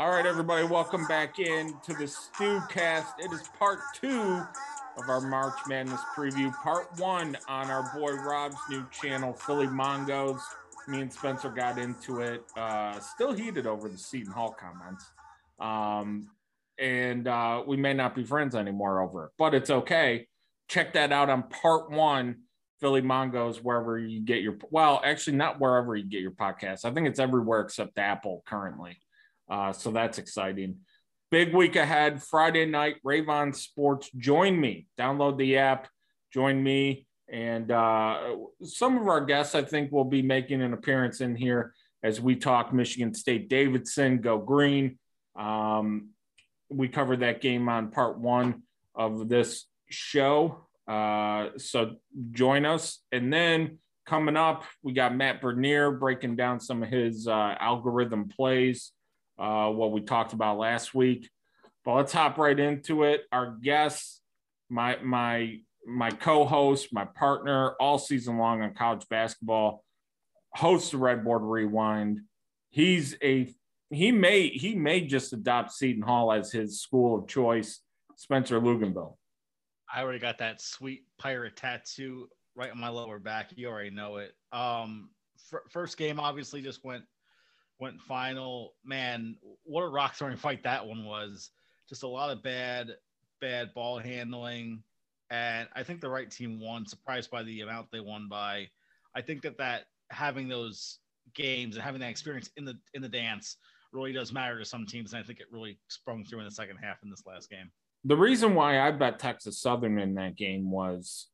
All right, everybody, welcome back in to the Stewcast. It is part two of our March Madness preview. Part one on our boy Rob's new channel, Philly Mongos. Me and Spencer got into it. Uh, still heated over the Seton Hall comments. Um, and uh, we may not be friends anymore over it, but it's okay. Check that out on part one, Philly Mongos, wherever you get your, well, actually, not wherever you get your podcast. I think it's everywhere except Apple currently. Uh, so that's exciting. Big week ahead. Friday night, Rayvon Sports. Join me. Download the app. Join me. And uh, some of our guests, I think, will be making an appearance in here as we talk Michigan State Davidson, go green. Um, we covered that game on part one of this show. Uh, so join us. And then coming up, we got Matt Bernier breaking down some of his uh, algorithm plays uh, what we talked about last week. But let's hop right into it. Our guest, my my my co-host, my partner, all season long on college basketball, hosts the Redboard Rewind. He's a he may he may just adopt Seton Hall as his school of choice. Spencer Luganville. I already got that sweet pirate tattoo right on my lower back. You already know it. Um, f- first game obviously just went went final. Man, what a rock throwing fight that one was. Just a lot of bad, bad ball handling. And I think the right team won, surprised by the amount they won by. I think that that having those games and having that experience in the in the dance really does matter to some teams. And I think it really sprung through in the second half in this last game. The reason why I bet Texas Southern in that game was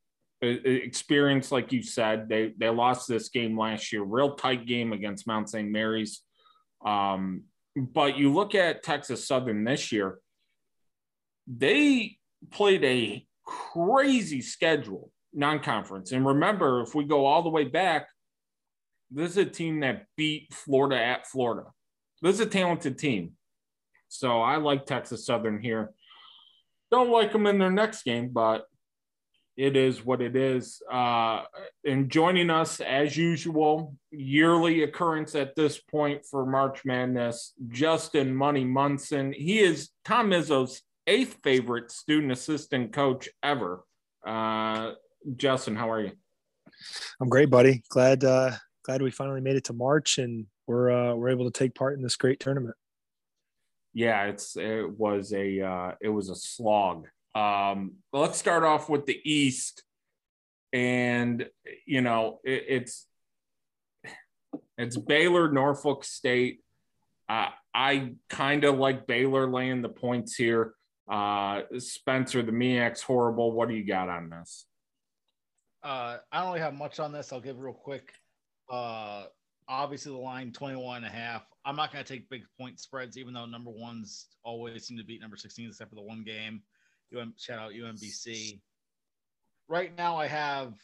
experience, like you said. They they lost this game last year, real tight game against Mount St. Mary's. Um, but you look at Texas Southern this year, they played a crazy schedule, non conference. And remember, if we go all the way back, this is a team that beat Florida at Florida. This is a talented team. So I like Texas Southern here. Don't like them in their next game, but it is what it is. Uh, and joining us as usual, yearly occurrence at this point for March Madness, Justin Money Munson. He is Tom Izzo's eighth favorite student assistant coach ever. Uh, Justin, how are you? I'm great, buddy. Glad uh, glad we finally made it to March and we're uh, we're able to take part in this great tournament. Yeah, it's it was a uh, it was a slog um, let's start off with the East, and you know it, it's it's Baylor, Norfolk State. Uh, I kind of like Baylor laying the points here. Uh, Spencer, the MEAC's horrible. What do you got on this? Uh, I don't really have much on this. I'll give real quick. Uh, obviously, the line 21 and a half. I'm not going to take big point spreads, even though number ones always seem to beat number 16, except for the one game. UM, shout out UMBC. Right now, I have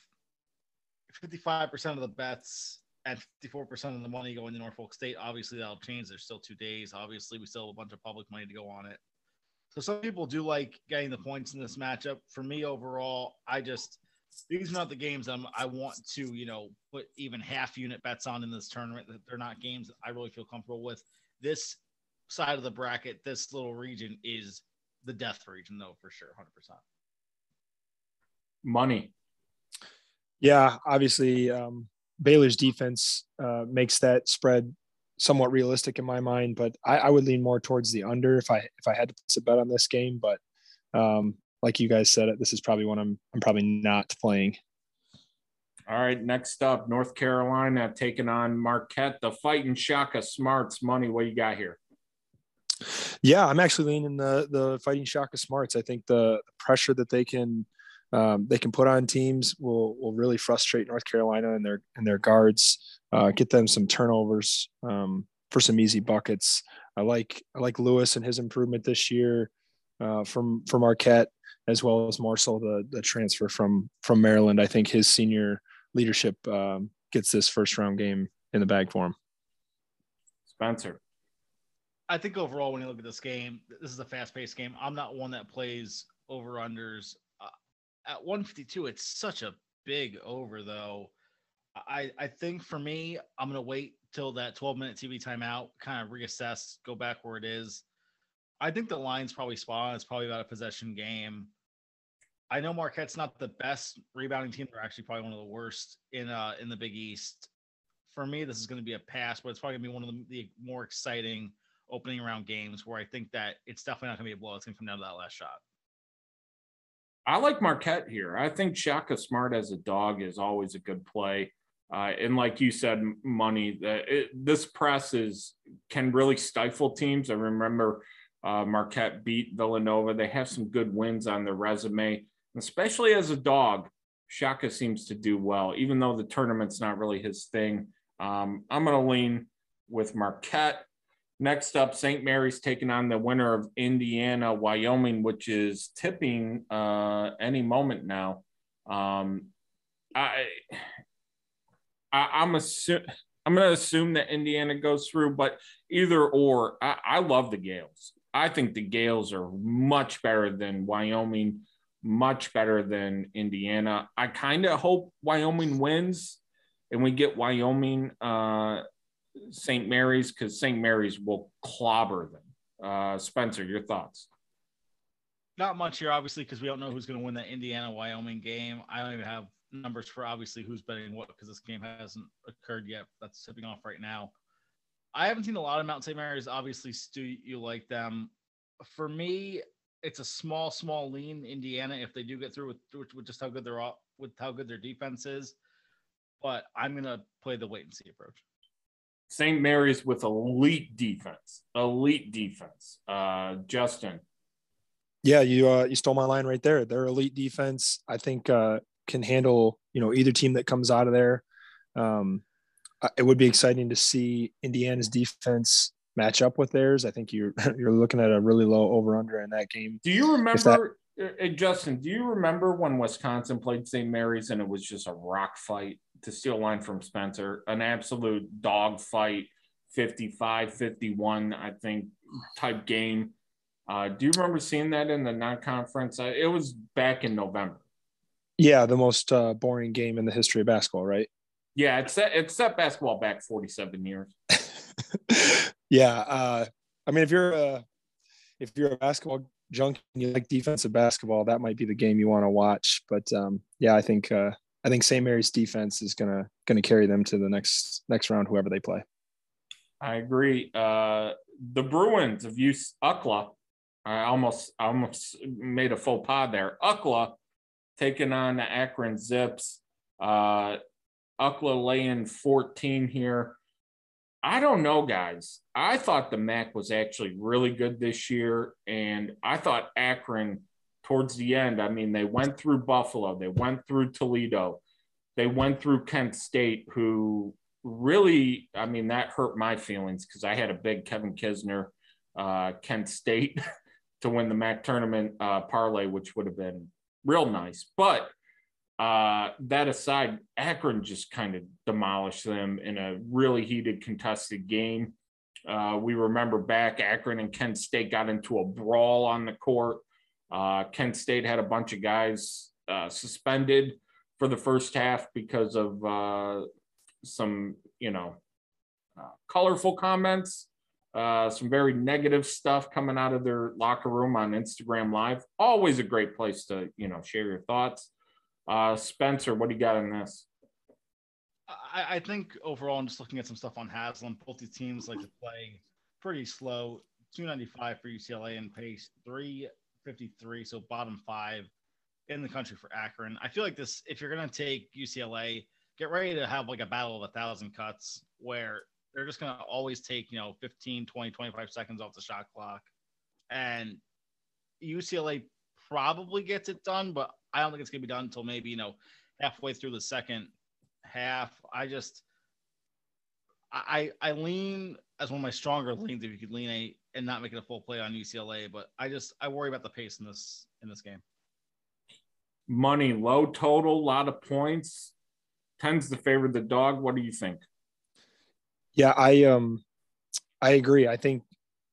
55% of the bets and 54% of the money going to Norfolk State. Obviously, that'll change. There's still two days. Obviously, we still have a bunch of public money to go on it. So some people do like getting the points in this matchup. For me, overall, I just these are not the games I'm, I want to, you know, put even half unit bets on in this tournament. That they're not games I really feel comfortable with. This side of the bracket, this little region is the death region, though, for sure, hundred percent. Money. Yeah, obviously, um, Baylor's defense uh, makes that spread somewhat realistic in my mind, but I, I, would lean more towards the under if I if I had to place a bet on this game. But um, like you guys said, it this is probably one I'm I'm probably not playing. All right, next up, North Carolina taking on Marquette, the fighting Shaka Smarts. Money, what you got here? Yeah, I'm actually leaning the the fighting Shaka Smarts. I think the, pressure that they can um, they can put on teams will will really frustrate North Carolina and their and their guards, uh, get them some turnovers um, for some easy buckets. I like I like Lewis and his improvement this year uh, from from Marquette as well as Morsell the the transfer from from Maryland. I think his senior leadership um, gets this first round game in the bag for him. Spencer. I think overall, when you look at this game, this is a fast paced game. I'm not one that plays over unders. Uh, at 152, it's such a big over, though. I, I think for me, I'm going to wait till that 12 minute TV timeout, kind of reassess, go back where it is. I think the line's probably spot on. It's probably about a possession game. I know Marquette's not the best rebounding team. They're actually probably one of the worst in uh in the Big East. For me, this is going to be a pass, but it's probably going to be one of the, the more exciting opening round games where I think that it's definitely not going to be a blow. It's going to come down to that last shot. I like Marquette here. I think Shaka Smart as a dog is always a good play. Uh, and like you said, money. That this press is can really stifle teams. I remember uh, Marquette beat Villanova. They have some good wins on their resume, especially as a dog. Shaka seems to do well, even though the tournament's not really his thing. Um, I'm going to lean with Marquette. Next up, St. Mary's taking on the winner of Indiana, Wyoming, which is tipping uh, any moment now. Um, I, I am assu- I'm going to assume that Indiana goes through, but either or, I, I love the Gaels. I think the Gaels are much better than Wyoming, much better than Indiana. I kind of hope Wyoming wins and we get Wyoming uh, St. Mary's because St. Mary's will clobber them. Uh, Spencer, your thoughts? Not much here, obviously, because we don't know who's going to win the Indiana Wyoming game. I don't even have numbers for obviously who's betting what because this game hasn't occurred yet. That's tipping off right now. I haven't seen a lot of Mount St. Mary's. Obviously, Stu, you like them. For me, it's a small, small lean Indiana if they do get through with, with just how good they're with how good their defense is. But I'm gonna play the wait and see approach. St. Mary's with elite defense, elite defense. Uh, Justin. Yeah, you uh, you stole my line right there. Their elite defense, I think, uh, can handle you know either team that comes out of there. Um, it would be exciting to see Indiana's defense match up with theirs. I think you're you're looking at a really low over under in that game. Do you remember, that, uh, Justin? Do you remember when Wisconsin played St. Mary's and it was just a rock fight? To steal a line from Spencer, an absolute dogfight, 55 51, I think, type game. Uh, do you remember seeing that in the non conference? It was back in November. Yeah, the most uh, boring game in the history of basketball, right? Yeah, it's set, it's set basketball back 47 years. yeah. Uh, I mean, if you're a, if you're a basketball junkie and you like defensive basketball, that might be the game you want to watch. But um, yeah, I think uh, I think St. Mary's defense is gonna gonna carry them to the next next round, whoever they play. I agree. Uh, the Bruins of use UCLA. I almost I almost made a faux pas there. UCLA taking on the Akron Zips. Uh, UCLA laying 14 here. I don't know, guys. I thought the MAC was actually really good this year, and I thought Akron towards the end. I mean, they went through Buffalo, they went through Toledo, they went through Kent State, who really, I mean, that hurt my feelings because I had a big Kevin Kisner, uh, Kent State to win the MAC tournament uh, parlay, which would have been real nice. But uh, that aside, Akron just kind of demolished them in a really heated, contested game. Uh, we remember back Akron and Kent State got into a brawl on the court. Uh, Kent State had a bunch of guys uh, suspended for the first half because of uh, some, you know, uh, colorful comments, uh, some very negative stuff coming out of their locker room on Instagram Live. Always a great place to, you know, share your thoughts. Uh, Spencer, what do you got on this? I, I think overall, I'm just looking at some stuff on Haslam. Both these teams like to play pretty slow. 295 for UCLA and pace, three 53, so bottom five in the country for Akron. I feel like this, if you're going to take UCLA, get ready to have like a battle of a thousand cuts where they're just going to always take, you know, 15, 20, 25 seconds off the shot clock. And UCLA probably gets it done, but I don't think it's going to be done until maybe, you know, halfway through the second half. I just, I, I lean as one of my stronger leans if you could lean a and not make it a full play on UCLA. But I just I worry about the pace in this in this game. Money low total, lot of points, tends to favor the dog. What do you think? Yeah, I um I agree. I think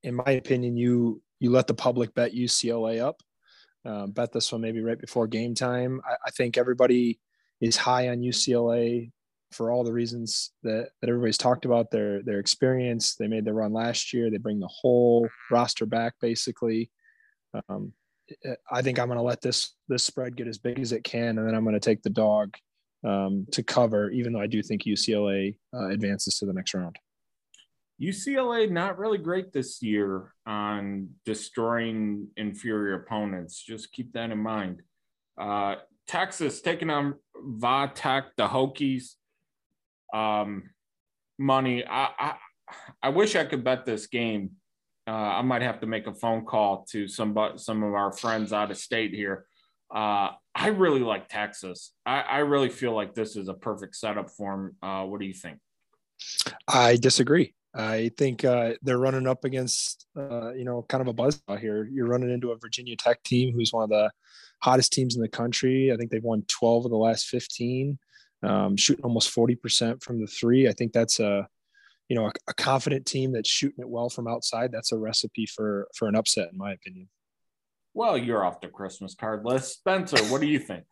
in my opinion, you you let the public bet UCLA up. Um, bet this one maybe right before game time. I, I think everybody is high on UCLA for all the reasons that, that everybody's talked about their their experience. They made the run last year. They bring the whole roster back basically. Um, I think I'm going to let this this spread get as big as it can, and then I'm going to take the dog um, to cover, even though I do think UCLA uh, advances to the next round. UCLA not really great this year on destroying inferior opponents. Just keep that in mind. Uh, Texas taking on Va Tech, the Hokies. Um, money. I, I I wish I could bet this game. Uh, I might have to make a phone call to some some of our friends out of state here. Uh, I really like Texas. I, I, really feel like this is a perfect setup for them. Uh, what do you think? I disagree. I think uh, they're running up against, uh, you know, kind of a buzz here. You're running into a Virginia Tech team who's one of the hottest teams in the country. I think they've won 12 of the last 15, um, shooting almost 40% from the three. I think that's a, you know, a, a, confident team that's shooting it well from outside. That's a recipe for for an upset, in my opinion. Well, you're off the Christmas card list, Spencer. What do you think?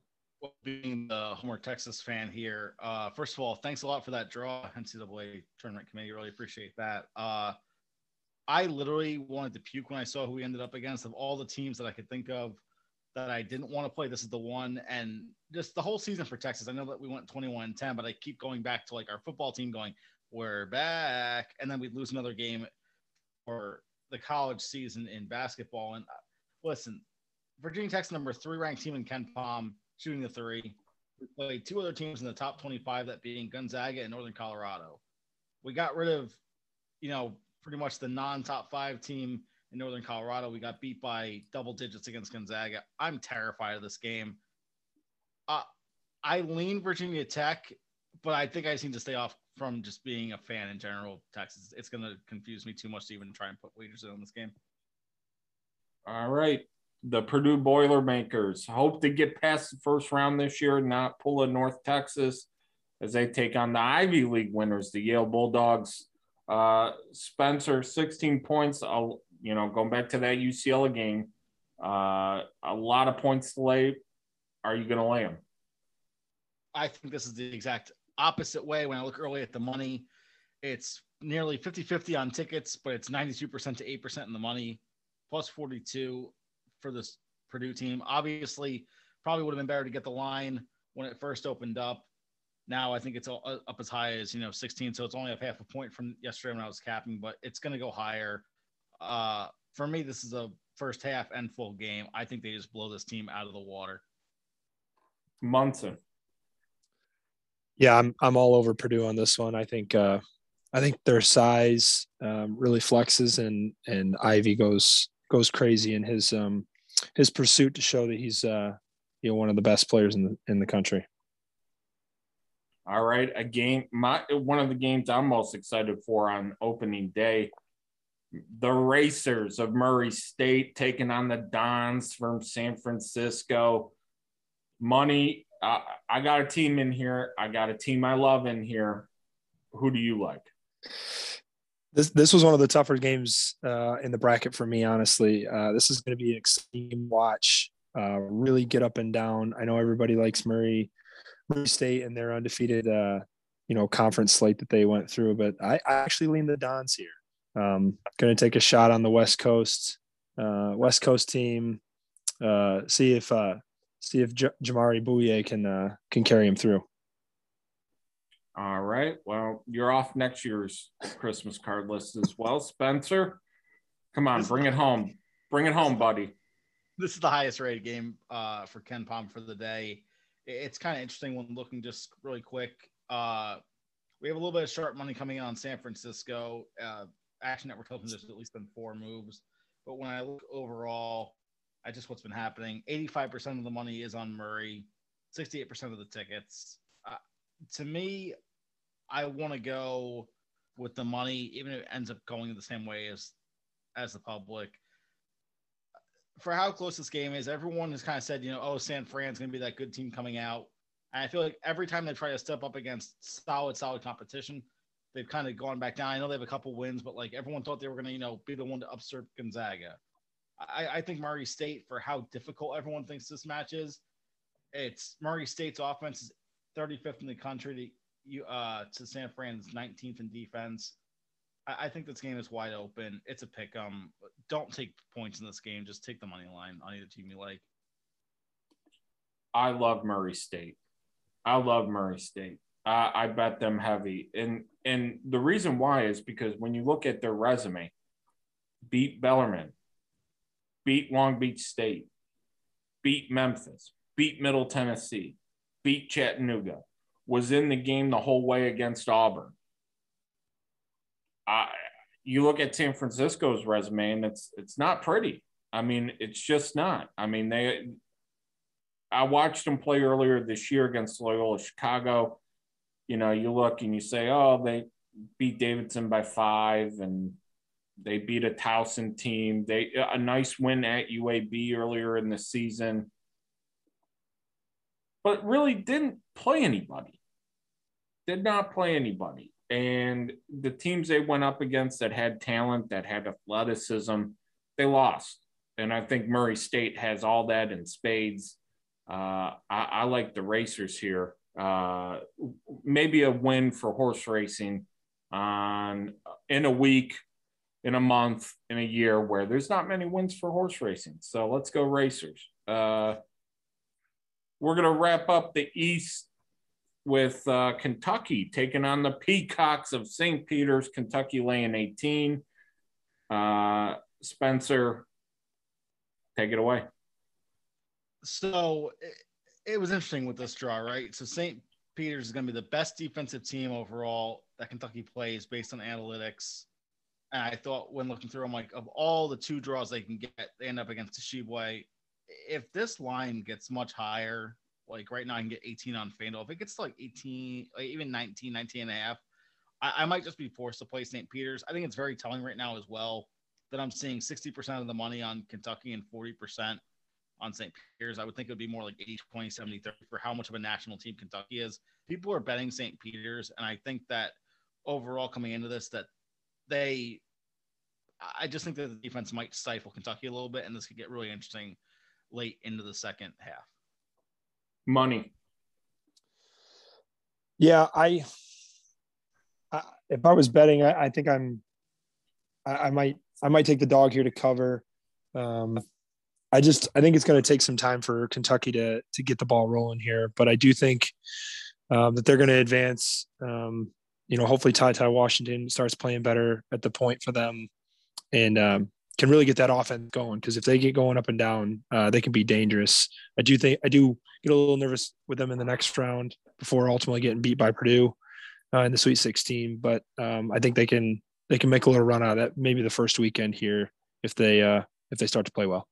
being the Homer Texas fan here, uh, first of all, thanks a lot for that draw, NCAA tournament committee. Really appreciate that. Uh, I literally wanted to puke when I saw who we ended up against. Of all the teams that I could think of that I didn't want to play, this is the one. And just the whole season for Texas, I know that we went 21 10, but I keep going back to like our football team going, we're back. And then we'd lose another game for the college season in basketball. And uh, listen, Virginia Tech's number three ranked team in KenPom shooting the three. We played two other teams in the top 25, that being Gonzaga and Northern Colorado. We got rid of, you know, pretty much the non top five team in Northern Colorado. We got beat by double digits against Gonzaga. I'm terrified of this game. Uh, I lean Virginia Tech, but I think I need to stay off from just being a fan in general. Texas, it's going to confuse me too much to even try and put wagers on this game. All right the Purdue Boilermakers hope to get past the first round this year, not pull a North Texas as they take on the Ivy League winners, the Yale Bulldogs. Uh, Spencer, 16 points. You know, going back to that UCLA game, uh, a lot of points to lay. Are you going to lay them? I think this is the exact opposite way. When I look early at the money, it's nearly 50 50 on tickets, but it's 92% to 8% in the money, plus 42 for this Purdue team. Obviously, probably would have been better to get the line when it first opened up. Now I think it's all uh, up as high as you know 16, so it's only up half a point from yesterday when I was capping, but it's going to go higher. Uh, for me, this is a first half and full game. I think they just blow this team out of the water. Munson. Yeah, I'm I'm all over Purdue on this one. I think uh, I think their size um, really flexes and and Ivey goes goes crazy in his um, his pursuit to show that he's uh, you know one of the best players in the in the country. All right, a game. My one of the games I'm most excited for on opening day. The Racers of Murray State taking on the Dons from San Francisco. Money. Uh, I got a team in here. I got a team I love in here. Who do you like? this this was one of the tougher games uh, in the bracket for me. Honestly, uh, this is going to be an extreme watch. Uh, really get up and down. I know everybody likes Murray, Murray State and their undefeated, uh, you know, conference slate that they went through. But I, I actually lean the Dons here. Um, going to take a shot on the West Coast, uh, West Coast team. Uh, see if see if J- Jamaree Bouyea can can carry him through. All right. Well, you're off next year's Christmas card list as well, Spencer. Come on, bring it home. Bring it home, buddy. This is the highest rated game uh, for KenPom for the day. It's kind of interesting when looking just really quick. Uh, we have a little bit of sharp money coming in on San Francisco. Action Network me there's at least been four moves. But when I look overall at just what's been happening, 85% of the money is on Murray, 68% of the tickets. Uh, to me, I want to go with the money, even if it ends up going the same way as as the public. For how close this game is, everyone has kind of said, you know, oh, San Fran's going to be that good team coming out. And I feel like every time they try to step up against solid, solid competition, they've kind of gone back down. I know they have a couple wins, but like everyone thought they were going to, you know, be the one to upset Gonzaga. I, I think Murray State, for how difficult everyone thinks this match is, it's Murray State's offense is 35th in the country to you uh to San Fran's 19th in defense. I, I think this game is wide open. It's a pick 'em. Don't take points in this game. Just take the money line on either team you like. I love Murray State. I love Murray State. Uh, I bet them heavy, and and the reason why is because when you look at their resume, beat Bellarmine, beat Long Beach State, beat Memphis, beat Middle Tennessee, beat Chattanooga, was in the game the whole way against Auburn. I, you look at San Francisco's resume, and it's it's not pretty. I mean, it's just not. I mean, they. I watched them play earlier this year against Loyola Chicago. You know, you look and you say, "Oh, they beat Davidson by five, and they beat a Towson team. They a nice win at UAB earlier in the season, but really didn't play anybody. Did not play anybody. And the teams they went up against that had talent, that had athleticism, they lost. And I think Murray State has all that in spades. Uh, I, I, like the racers here. Uh, maybe a win for horse racing on in a week in a month, in a year where there's not many wins for horse racing. So let's go racers. Uh, we're going to wrap up the East with uh, Kentucky taking on the Peacocks of St. Peter's, Kentucky laying 18. Uh, Spencer, take it away. So it, was interesting with this draw, right? So St. Peter's is going to be the best defensive team overall that Kentucky plays based on analytics. And I thought when looking through, I'm like, of all the two draws they can get, they end up against Tshiebwe. If this line gets much higher, like right now I can get 18 on FanDuel. If it gets to like 18, like even 19, 19 and a half, I, I might just be forced to play St. Peter's. I think it's very telling right now as well that I'm seeing 60% of the money on Kentucky and 40% on St. Peter's. I would think it would be more like 80, 20, 70, 30 for how much of a national team Kentucky is. People are betting St. Peter's. And I think that overall coming into this, that they I just think that the defense might stifle Kentucky a little bit, and this could get really interesting late into the second half. Money. Yeah, I, I if I was betting, I, I think I'm, I, I, might, I might take the dog here to cover. Um, I just, I think it's going to take some time for Kentucky to to get the ball rolling here, but I do think um, that they're going to advance. Um, you know, hopefully Ty Ty Washington starts playing better at the point for them and um, can really get that offense going. Because if they get going up and down, uh, they can be dangerous. I do think I do get a little nervous with them in the next round before ultimately getting beat by Purdue uh, in the Sweet 16. But um, I think they can they can make a little run out of that maybe the first weekend here if they uh, if they start to play well.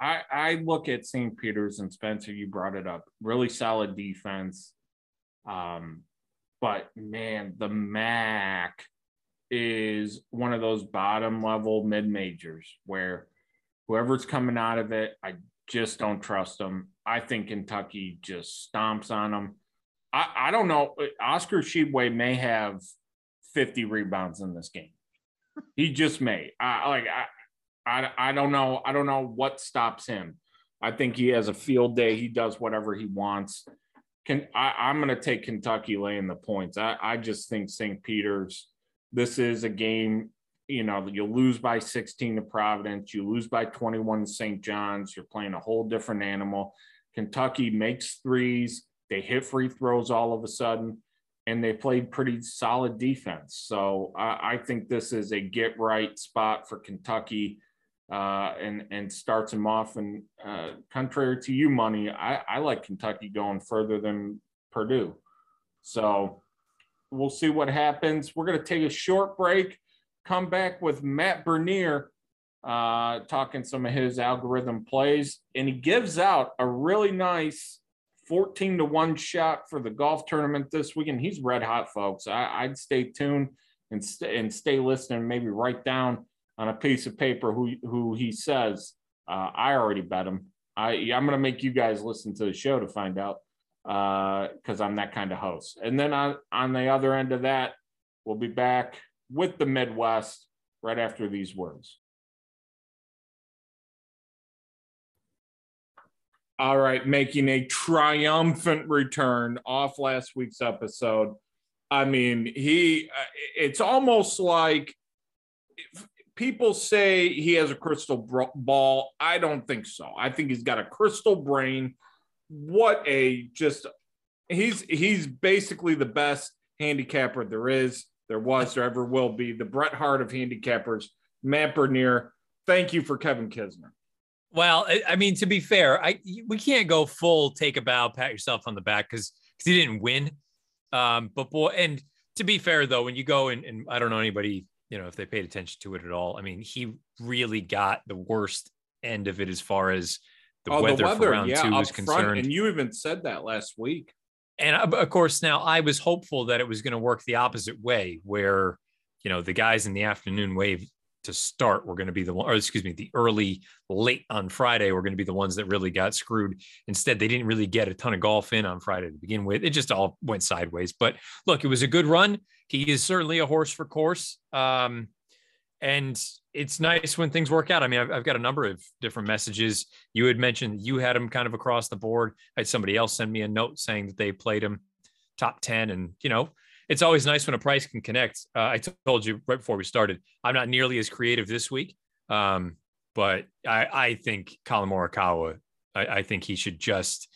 I, I look at St. Peter's and Spencer, you brought it up. Really solid defense. Um, but man, the MAAC is one of those bottom level mid majors where whoever's coming out of it, I just don't trust them. I think Kentucky just stomps on them. I, I don't know. Oscar Tshiebwe may have 50 rebounds in this game. He just may. I like I, I I don't know. I don't know what stops him. I think he has a field day. He does whatever he wants. Can I, I'm going to take Kentucky laying the points. I, I just think St. Peter's this is a game, you know, you lose by 16 to Providence, you lose by 21 to St. John's, you're playing a whole different animal. Kentucky makes threes, they hit free throws all of a sudden, and they played pretty solid defense. So I, I think this is a get right spot for Kentucky. Uh, and and starts them off. And uh, contrary to you, money, I, I like Kentucky going further than Purdue. So We'll see what happens. We're going to take a short break, come back with Matt Bernier uh, talking some of his algorithm plays, and he gives out a really nice 14 to 1 shot for the golf tournament this weekend. He's red hot, folks. I, would stay tuned and, st- and stay listening, maybe write down on a piece of paper who, who he says. Uh, I already bet him. I, I'm going to make you guys listen to the show to find out because uh, I'm that kind of host. And then on, on the other end of that, we'll be back with the Midwest right after these words. All right, making a triumphant return off last week's episode. I mean, he, uh, it's almost like people say he has a crystal ball. I don't think so. I think he's got a crystal brain. What a just, he's, he's basically the best handicapper there is, there was, there ever will be. The Bret Hart of handicappers, Matt Bernier. Thank you for Kevin Kisner. Well, I mean, to be fair, I we can't go full take a bow, pat yourself on the back because because he didn't win. Um, but boy, and to be fair though, when you go and, and I don't know anybody, you know, if they paid attention to it at all. I mean, he really got the worst end of it as far as the, oh, weather, the weather, for round yeah, two is concerned. and you even said that last week. And uh, of course, now I was hopeful that it was going to work the opposite way, where you know the guys in the afternoon wave to start were going to be the one, or excuse me, the early late on Friday were going to be the ones that really got screwed. Instead, they didn't really get a ton of golf in on Friday to begin with. It just all went sideways. But look, it was a good run. He is certainly a horse for course. Um, and it's nice when things work out. I mean, I've, I've, got a number of different messages. You had mentioned you had him kind of across the board. I had somebody else send me a note saying that they played him top 10 and, you know, it's always nice when a price can connect. Uh, I told you right before we started, I'm not nearly as creative this week, um, but I, I, think Collin Morikawa, I, I, think he should just,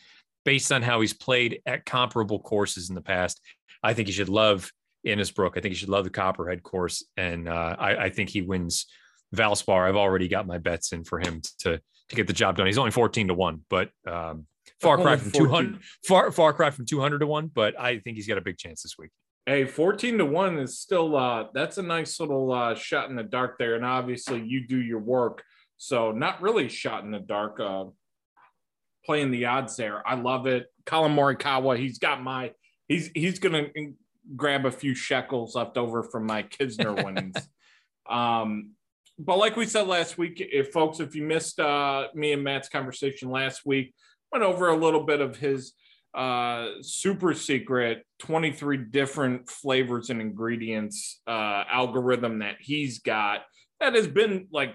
based on how he's played at comparable courses in the past, I think he should love Innisbrook. I think he should love the Copperhead course, and uh, I, I, think he wins Valspar. I've already got my bets in for him to to get the job done. He's only 14 to one, but um, far cry from 200, far far cry from 200 to one. But I think he's got a big chance this week. Hey, 14 to 1 is still uh that's a nice little uh shot in the dark there. And obviously you do your work. So not really shot in the dark, uh playing the odds there. I love it. Collin Morikawa, he's got my he's he's gonna grab a few shekels left over from my Kisner winnings. um but like we said last week, if folks, if you missed uh me and Matt's conversation last week, went over a little bit of his uh, super secret 23 different flavors and ingredients uh, algorithm that he's got that has been like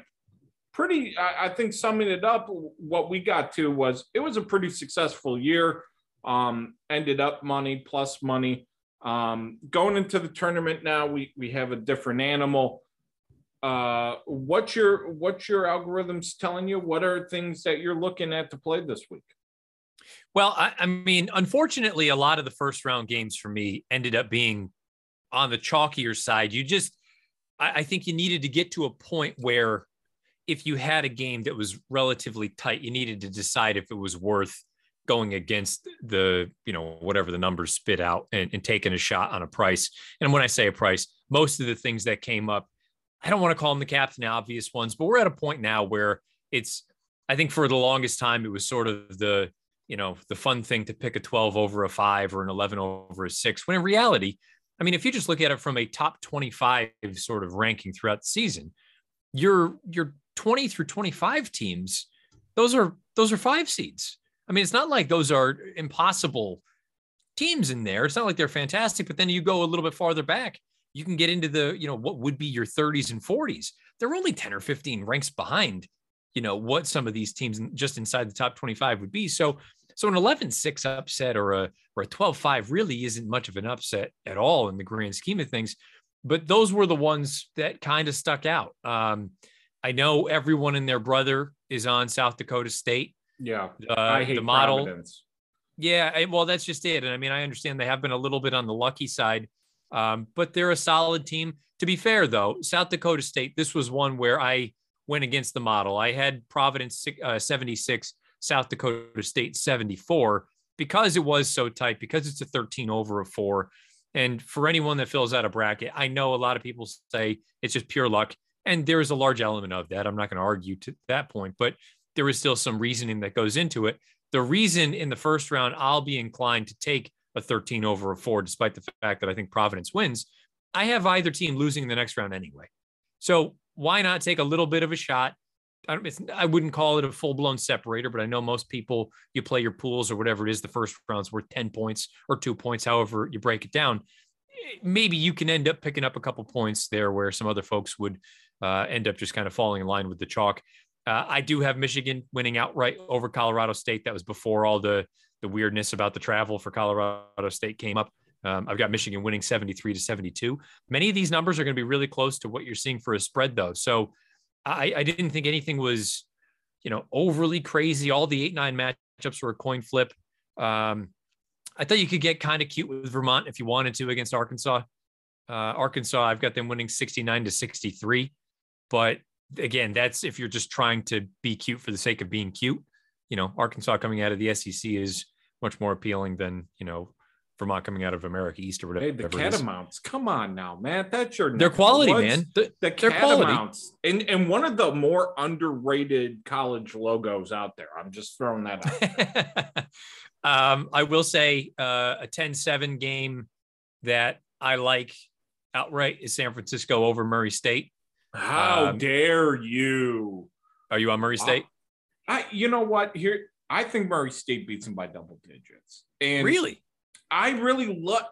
pretty I, I, think summing it up what we got to was it was a pretty successful year. Um, ended up money plus money. Um, going into the tournament now we we have a different animal. Uh, what's your what's your algorithms telling you? What are things that you're looking at to play this week well, I, I, mean, unfortunately, a lot of the first round games for me ended up being on the chalkier side. You just, I, I think you needed to get to a point where if you had a game that was relatively tight, you needed to decide if it was worth going against the, you know, whatever the numbers spit out and, and taking a shot on a price. And when I say a price, most of the things that came up, I don't want to call them the captain obvious ones, but we're at a point now where it's, I think for the longest time, it was sort of the, you know, the fun thing to pick a 12 over a five or an 11 over a six, when in reality, I mean, if you just look at it from a top 25 sort of ranking throughout the season, your your 20 through 25 teams, those are those are five seeds. I mean, it's not like those are impossible teams in there. It's not like they're fantastic, but then you go a little bit farther back, you can get into the, you know, what would be your 30s and 40s. They're only 10 or 15 ranks behind, you know, what some of these teams just inside the top 25 would be. So so an 11-6 upset or a or a 12-5 really isn't much of an upset at all in the grand scheme of things. But those were the ones that kind of stuck out. Um, I know everyone and their brother is on South Dakota State. Yeah, uh, I hate the model. Providence. Yeah, well, that's just it. And I mean, I understand they have been a little bit on the lucky side, um, but they're a solid team. To be fair, though, South Dakota State, this was one where I went against the model. I had Providence uh, 76 South Dakota State 74 because it was so tight, because it's a 13 over a four. And for anyone that fills out a bracket, I know a lot of people say it's just pure luck. And there is a large element of that. I'm not going to argue to that point, but there is still some reasoning that goes into it. The reason in the first round, I'll be inclined to take a 13 over a four, despite the fact that I think Providence wins. I have either team losing in the next round anyway. So why not take a little bit of a shot? I, I wouldn't call it a full blown separator, but I know most people you play your pools or whatever it is. The first round's worth 10 points or two points, however you break it down. Maybe you can end up picking up a couple points there where some other folks would uh, end up just kind of falling in line with the chalk. Uh, I do have Michigan winning outright over Colorado State. That was before all the the weirdness about the travel for Colorado State came up. Um, I've got Michigan winning 73 to 72. Many of these numbers are going to be really close to what you're seeing for a spread, though. So I, I didn't think anything was, you know, overly crazy. All the eight nine matchups were a coin flip. Um, I thought you could get kind of cute with Vermont if you wanted to against Arkansas. Uh, Arkansas, I've got them winning 69 to 63. But again, that's if you're just trying to be cute for the sake of being cute. You know, Arkansas coming out of the SEC is much more appealing than, you know, Vermont coming out of America East or whatever. Hey, the Catamounts. Come on now, man. That's your They're quality, man. The, the Catamounts. And and one of the more underrated college logos out there. I'm just throwing that out. um, I will say uh, a 10-7 game that I like outright is San Francisco over Murray State. How um, dare you? Are you on Murray State? I, you know what? Here, I think Murray State beats them by double digits. And really, I really look.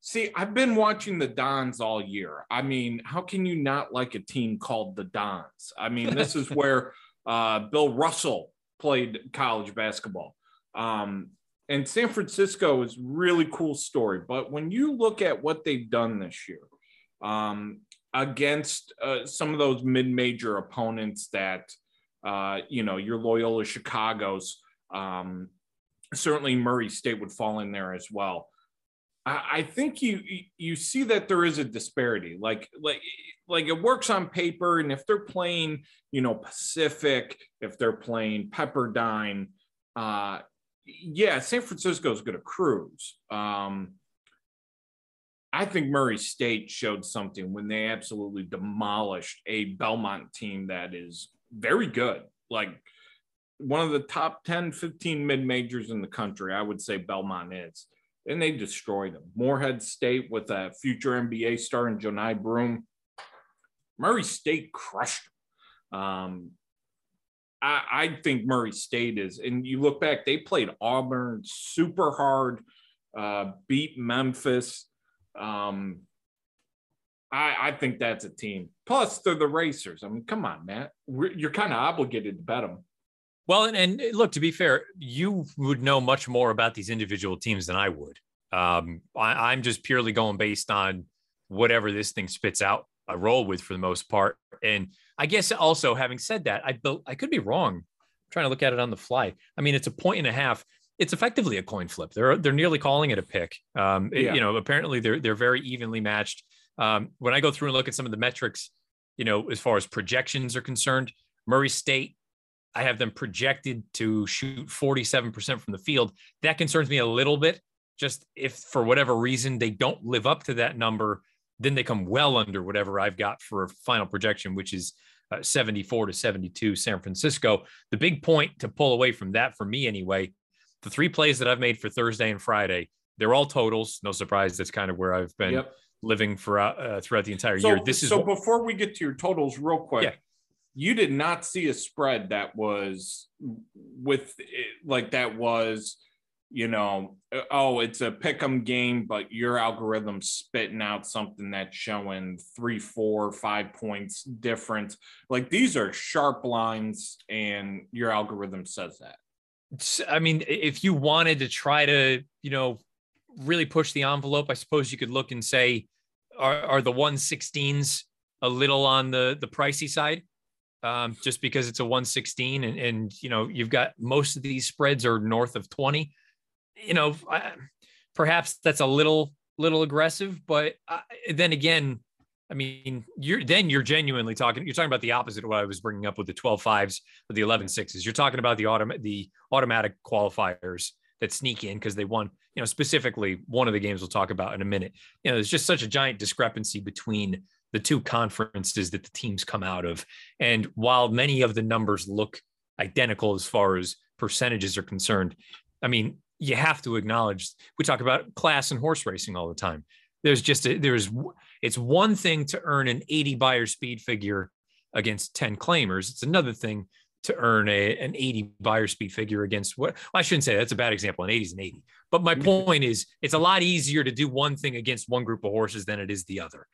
See, I've been watching the Dons all year. I mean, how can you not like a team called the Dons? I mean, this is where uh, Bill Russell played college basketball. Um, and San Francisco is really cool story. But when you look at what they've done this year, um, against uh, some of those mid-major opponents that uh, you know your Loyola Chicago's. Um, certainly, Murray State would fall in there as well. I, think you you see that there is a disparity. Like like like it works on paper, and if they're playing, you know, Pacific, if they're playing Pepperdine, uh, yeah, San Francisco is going to cruise. Um, I think Murray State showed something when they absolutely demolished a Belmont team that is very good. Like one of the top 10, 15 mid majors in the country, I would say Belmont is. And they destroyed them. Morehead State with a future NBA star in Johni Broome. Murray State crushed them. Um, I, I, think Murray State is, and you look back, they played Auburn super hard, uh, beat Memphis um, I, I think that's a team. Plus, they're the racers. I mean, come on, Matt. We're, you're kind of obligated to bet them. Well, and, and, look, to be fair, you would know much more about these individual teams than I would. Um, I, I'm just purely going based on whatever this thing spits out. I roll with for the most part. And I guess also having said that, I I could be wrong. I'm trying to look at it on the fly. I mean, it's a point and a half it's effectively a coin flip. They're they're nearly calling it a pick. Um, it. You know, apparently they're they're very evenly matched. Um, when I go through and look at some of the metrics, you know, as far as projections are concerned, Murray State, I have them projected to shoot 47% from the field. That concerns me a little bit. Just if for whatever reason they don't live up to that number, then they come well under whatever I've got for a final projection, which is uh, 74 to 72 San Francisco. The big point to pull away from that for me anyway the three plays that I've made for Thursday and Friday, they're all totals. No surprise. That's kind of where I've been yep. living for uh, throughout the entire so, year. This is so. Before we get to your totals, real quick, yeah. You did not see a spread that was with like that was, you know, uh, oh, it's a pick'em game, but your algorithm spitting out something that's showing three, four, five points difference. Like these are sharp lines, and your algorithm says that. I mean, if you wanted to try to, you know, really push the envelope, I suppose you could look and say, are, are the 116s a little on the the pricey side? Um, just because it's a 116 and, and you know you've got most of these spreads are north of 20 you know I, perhaps that's a little little aggressive but I, then again I mean, you're then you're genuinely talking. You're talking about the opposite of what I was bringing up with the 12 fives or the 11 sixes. You're talking about the autom- the automatic qualifiers that sneak in because they won. You know, specifically one of the games we'll talk about in a minute. You know, there's just such a giant discrepancy between the two conferences that the teams come out of. And while many of the numbers look identical as far as percentages are concerned, I mean, you have to acknowledge we talk about class and horse racing all the time. There's just a, there's it's one thing to earn an 80 Beyer speed figure against 10 claimers. It's another thing to earn a, an 80 Beyer speed figure against what well, I shouldn't say that's a bad example. An 80 is an 80. But my mm-hmm. point is it's a lot easier to do one thing against one group of horses than it is the other.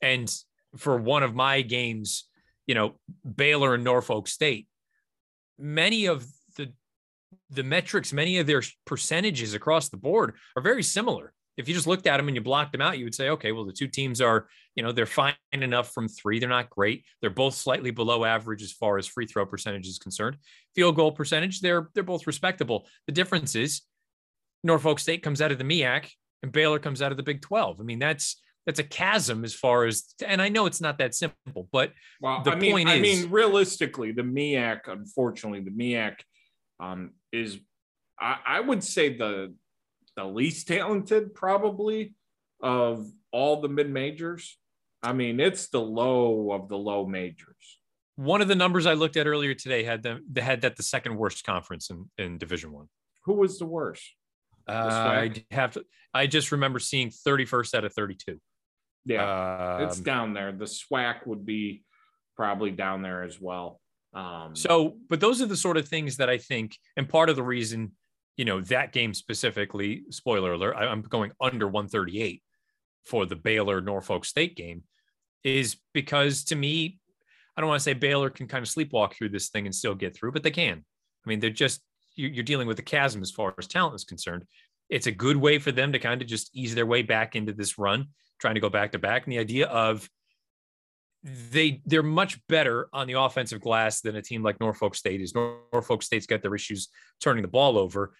And for one of my games, you know, Baylor and Norfolk State, many of the the metrics, many of their percentages across the board are very similar. If you just looked at them and you blocked them out, you would say, okay, well, the two teams are, you know, they're fine enough from three. They're not great. They're both slightly below average as far as free throw percentage is concerned. Field goal percentage, they're they're both respectable. The difference is Norfolk State comes out of the MEAC and Baylor comes out of the Big 12. I mean, that's that's a chasm as far as and I know it's not that simple, but well, the I mean, point I is mean, realistically, the MEAC, unfortunately, the MEAC um, is I, I would say the the least talented probably of all the mid majors. I mean, it's the low of the low majors. one of the numbers I looked at earlier today had them had that the second worst conference in, in division one. Who was the worst? Uh, I have to I just remember seeing 31st out of 32. Yeah, it's Um, down there. The SWAC would be probably down there as well. Um, So, but those are the sort of things that I think, and part of the reason, you know, that game specifically, spoiler alert, I, I'm going under 138 for the Baylor Norfolk State game, is because to me, I don't want to say Baylor can kind of sleepwalk through this thing and still get through, but they can. I mean, they're just, you- you're dealing with a chasm as far as talent is concerned. It's a good way for them to kind of just ease their way back into this run, trying to go back to back. And the idea of they they're much better on the offensive glass than a team like Norfolk State is. Norfolk State's got their issues turning the ball over.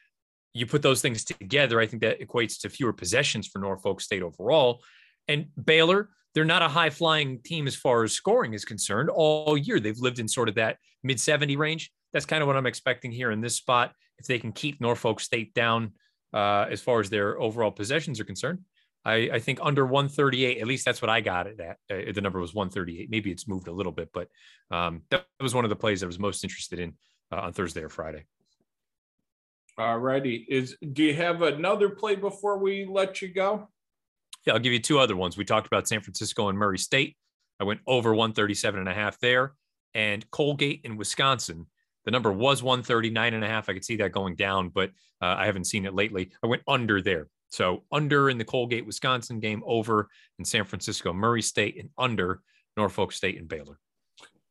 You put those things together, I think that equates to fewer possessions for Norfolk State overall. And Baylor, they're not a high flying team as far as scoring is concerned. All year they've lived in sort of that mid 70 range. That's kind of what I'm expecting here in this spot. If they can keep Norfolk State down uh, as far as their overall possessions are concerned, I, I think under 138, at least that's what I got it at. Uh, the number was 138. Maybe it's moved a little bit, but um, that was one of the plays I was most interested in uh, on Thursday or Friday. all righty. Is do you have another play before we let you go? Yeah, I'll give you two other ones. We talked about San Francisco and Murray State. I went over 137 and a half there. And Colgate in Wisconsin, the number was 139 and a half. I could see that going down, but uh, I haven't seen it lately. I went under there. So under in the Colgate, Wisconsin game, over in San Francisco, Murray State, and under Norfolk State and Baylor.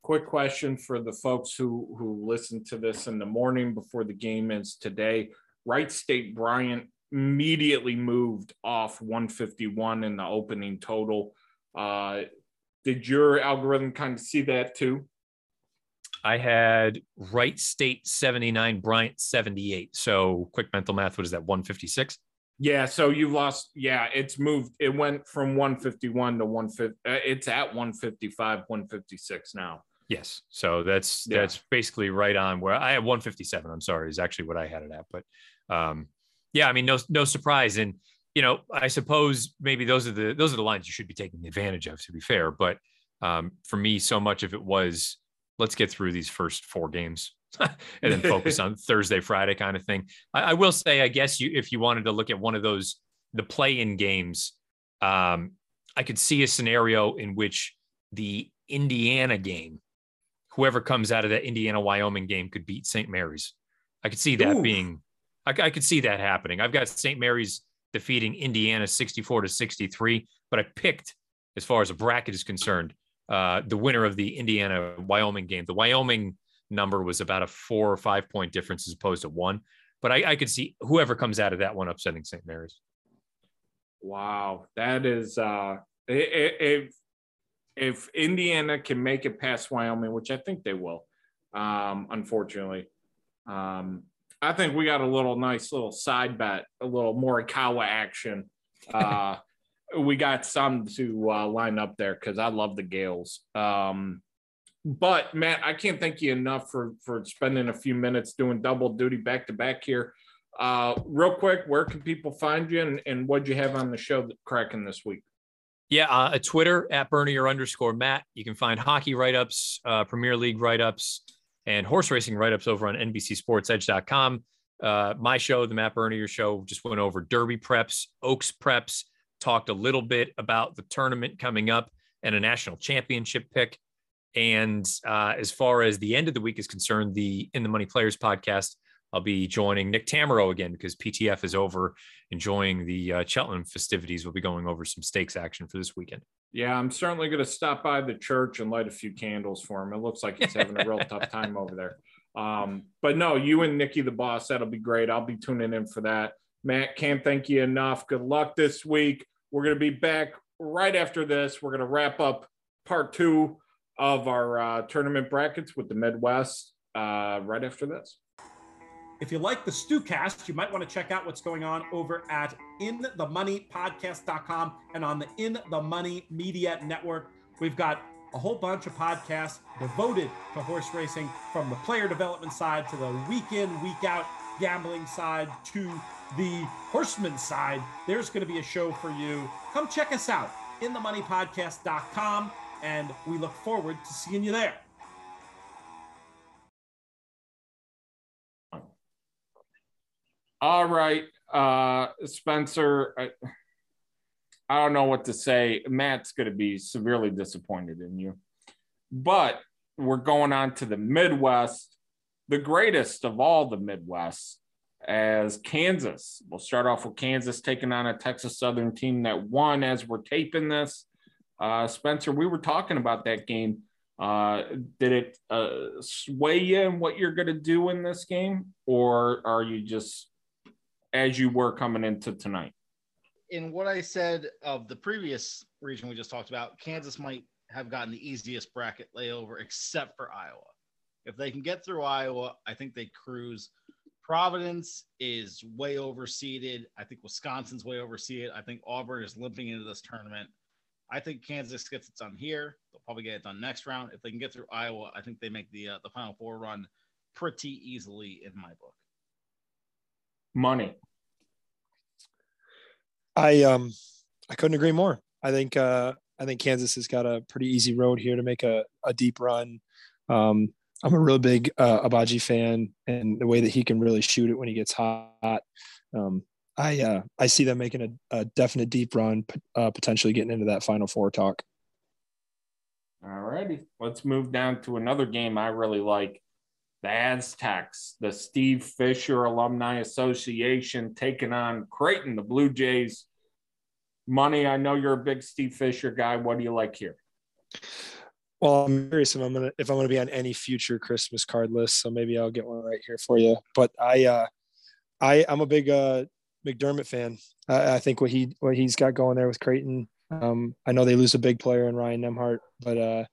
Quick question for the folks who who listen to this in the morning before the game is today. Wright State Bryant immediately moved off 151 in the opening total. Uh, did your algorithm kind of see that too? I had Wright State 79, Bryant 78. So quick mental math, what is that, 156? Yeah, so you lost. Yeah, it's moved. It went from 151 to 150. Uh, it's at 155, 156 now. Yes. So that's Yeah. that's basically right on where I had 157. I'm sorry, is actually what I had it at. But um, yeah, I mean, no no surprise. And you know, I suppose maybe those are the those are the lines you should be taking advantage of. To be fair, but um, for me, so much of it was let's get through these first four games and then focus on Thursday, Friday kind of thing. I, I will say, I guess you if you wanted to look at one of those the play-in games, um, I could see a scenario in which the Indiana game, whoever comes out of that Indiana Wyoming game, could beat St. Mary's. I could see that Oof. being. I, I could see that happening. I've got St. Mary's defeating Indiana 64 to 63, but I picked, as far as a bracket is concerned, uh, the winner of the Indiana Wyoming game. The Wyoming number was about a four or five point difference as opposed to one. But I, I could see whoever comes out of that one upsetting St. Mary's. Wow, that is uh if if Indiana can make it past Wyoming, which I think they will, um, unfortunately. Um, I think we got a little nice little side bet, a little Morikawa action. Uh, we got some to uh, line up there because I love the Gales. Um, but Matt, I can't thank you enough for for spending a few minutes doing double duty back to back here. Uh, real quick, where can people find you and, and what'd you have on the show cracking this week? Yeah, uh, a Twitter at Bernier underscore Matt. You can find hockey write ups, uh, Premier League write ups, and horse racing write ups over on NBCSportsEdge.com. Uh, my show, the Matt Bernier Show, just went over Derby preps, Oaks preps, talked a little bit about the tournament coming up and a national championship pick. And uh, as far as the end of the week is concerned, the In the Money Players podcast, I'll be joining Nick Tammaro again because PTF is over enjoying the uh, Cheltenham festivities. We'll be going over some stakes action for this weekend. Yeah, I'm certainly going to stop by the church and light a few candles for him. It looks like he's having a real tough time over there. Um, but no, you and Nikki the boss, that'll be great. I'll be tuning in for that. Matt, can't thank you enough. Good luck this week. We're going to be back right after this. We're going to wrap up part two of our uh, tournament brackets with the Midwest uh, right after this. If you like the StuCast, you might want to check out what's going on over at inthemoneypodcast.com and on the In the Money Media Network. We've got a whole bunch of podcasts devoted to horse racing from the player development side to the week in, week out gambling side to the horseman side. There's going to be a show for you. Come check us out in themoneypodcast.com and we look forward to seeing you there. All right, uh, Spencer. I, I don't know what to say. Matt's going to be severely disappointed in you. But we're going on to the Midwest, the greatest of all the Midwest, as Kansas. We'll start off with Kansas taking on a Texas Southern team that won as we're taping this. Uh, Spencer, we were talking about that game. Uh, did it uh, sway you in what you're going to do in this game, or are you just as you were coming into tonight? In what I said of the previous region we just talked about, Kansas might have gotten the easiest bracket layover except for Iowa. If they can get through Iowa, I think they cruise. Providence is way overseeded. I think Wisconsin's way overseeded. I think Auburn is limping into this tournament. I think Kansas gets it done here. They'll probably get it done next round. If they can get through Iowa, I think they make the uh, the Final Four run pretty easily in my book. Money. I um I couldn't agree more. I think uh I think Kansas has got a pretty easy road here to make a, a deep run. Um, I'm a real big uh, Agbaji fan, and the way that he can really shoot it when he gets hot. Um, I uh, I see them making a, a definite deep run, uh, potentially getting into that Final Four talk. All righty, let's move down to another game I really like. The Aztecs, the Steve Fisher Alumni Association taking on Creighton, the Blue Jays. Money, I know you're a big Steve Fisher guy. What do you like here? Well, I'm curious if I'm gonna if I'm gonna be on any future Christmas card list, so maybe I'll get one right here for you. But I, uh, I I'm a big uh, McDermott fan. I, I think what he what he's got going there with Creighton. Um, I know they lose a big player in Ryan Nembhard, but uh,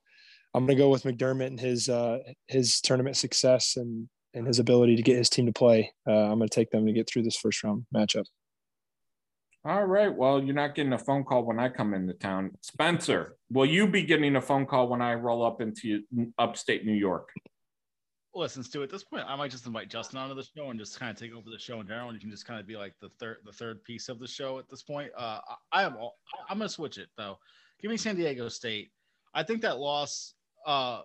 I'm gonna go with McDermott and his uh, his tournament success and and his ability to get his team to play. Uh, I'm gonna take them to get through this first round matchup. All right. Well, you're not getting a phone call when I come into town. Spencer, will you be getting a phone call when I roll up into upstate New York? Listen, Stu, at this point, I might just invite Justin onto the show and just kind of take over the show in general. And you can just kind of be like the third the third piece of the show at this point. Uh, I am all, I'm gonna switch it though. Give me San Diego State. I think that loss uh,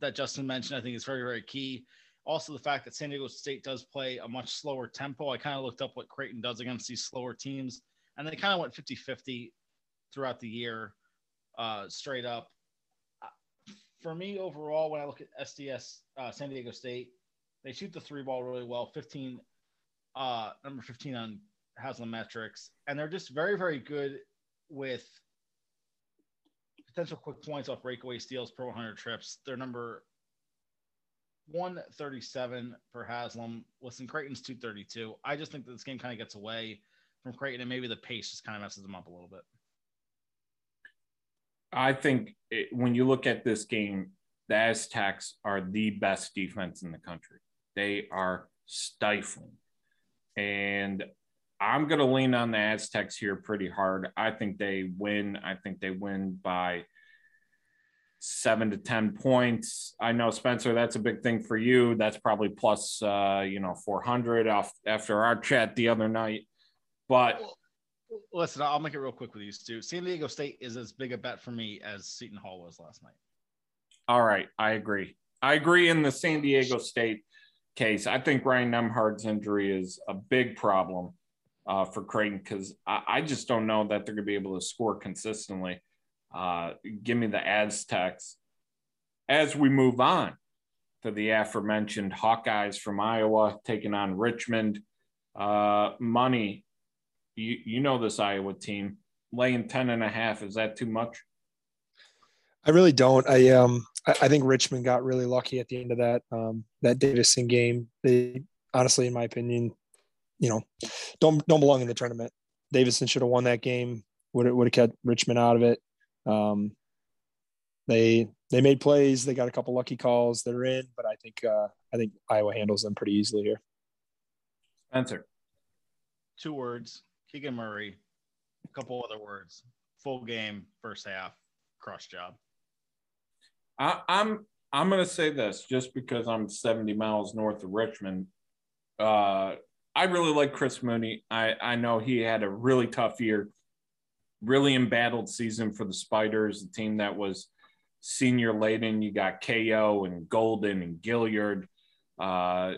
that Justin mentioned, I think is very, very key. Also, the fact that San Diego State does play a much slower tempo. I kind of looked up what Creighton does against these slower teams and they kind of went 50 50 throughout the year, uh, straight up. For me, overall, when I look at SDS uh, San Diego State, they shoot the three ball really well 15, uh, number 15 on Haslametrics, and they're just very, very good with potential quick points off breakaway steals per 100 trips. They're number 137 for Haslam. Listen, Creighton's 232. I just think that this game kind of gets away from Creighton, and maybe the pace just kind of messes them up a little bit. I think it, when you look at this game, the Aztecs are the best defense in the country. They are stifling. And I'm going to lean on the Aztecs here pretty hard. I think they win. I think they win by seven to 10 points. I know, Spencer, that's a big thing for you. That's probably plus, uh, you know, 400 off after our chat the other night. But listen, I'll make it real quick with you, Stu. San Diego State is as big a bet for me as Seton Hall was last night. All right, I agree. I agree in the San Diego State case. I think Ryan Nembhard's injury is a big problem uh, for Creighton because I, I, just don't know that they're going to be able to score consistently. Uh, give me the Aztecs. As we move on to the aforementioned Hawkeyes from Iowa taking on Richmond, uh, money you you know this Iowa team laying 10 and a half is that too much? I really don't. I um I, I think Richmond got really lucky at the end of that um that Davidson game. They honestly, in my opinion, you know, don't don't belong in the tournament. Davidson should have won that game. Would have would have kept Richmond out of it. Um, they they made plays. They got a couple lucky calls. They're in, but I think uh, I think Iowa handles them pretty easily here. Spencer. Two words: Keegan Murray. A couple other words: full game, first half, crush job. I, I'm I'm gonna say this just because I'm 70 miles north of Richmond. Uh, I really like Chris Mooney. I I know he had a really tough year, really embattled season for the Spiders, the team that was senior laden. You got Cayo and Golden and Gilyard. Uh,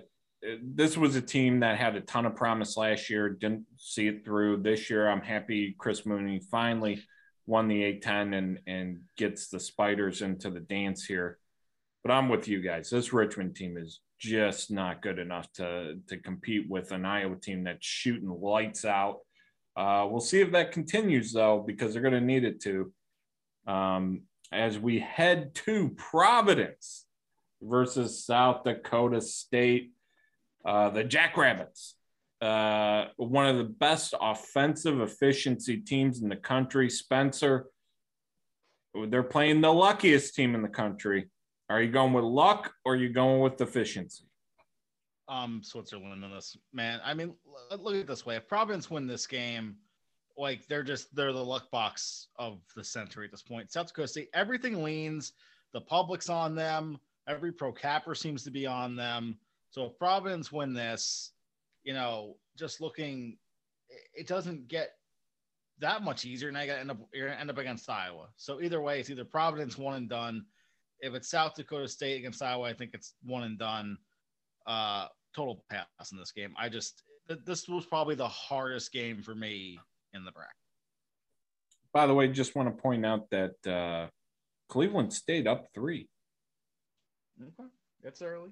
this was a team that had a ton of promise last year. Didn't see it through this year. I'm happy Chris Mooney finally won the A10 and and gets the Spiders into the dance here. But I'm with you guys. This Richmond team is just not good enough to to compete with an Iowa team that's shooting lights out. Uh, we'll see if that continues though, because they're going to need it to. Um, as we head to Providence versus South Dakota State, uh, the Jackrabbits, uh, one of the best offensive efficiency teams in the country. Spencer, they're playing the luckiest team in the country. Are you going with luck or are you going with efficiency? Um, Switzerland in this man. I mean, look at this way: if Providence win this game, like they're just they're the luck box of the century at this point. South Dakota State, everything leans. The public's on them. Every pro capper seems to be on them. So if Providence win this, you know, just looking, it doesn't get that much easier. Now you got to end up you're gonna end up against Iowa. So either way, it's either Providence one and done. If it's South Dakota State against Iowa, I think it's one and done. Uh, total pass in this game. I just this was probably the hardest game for me in the bracket. By the way, just want to point out that uh, Cleveland State up three. Okay, that's early.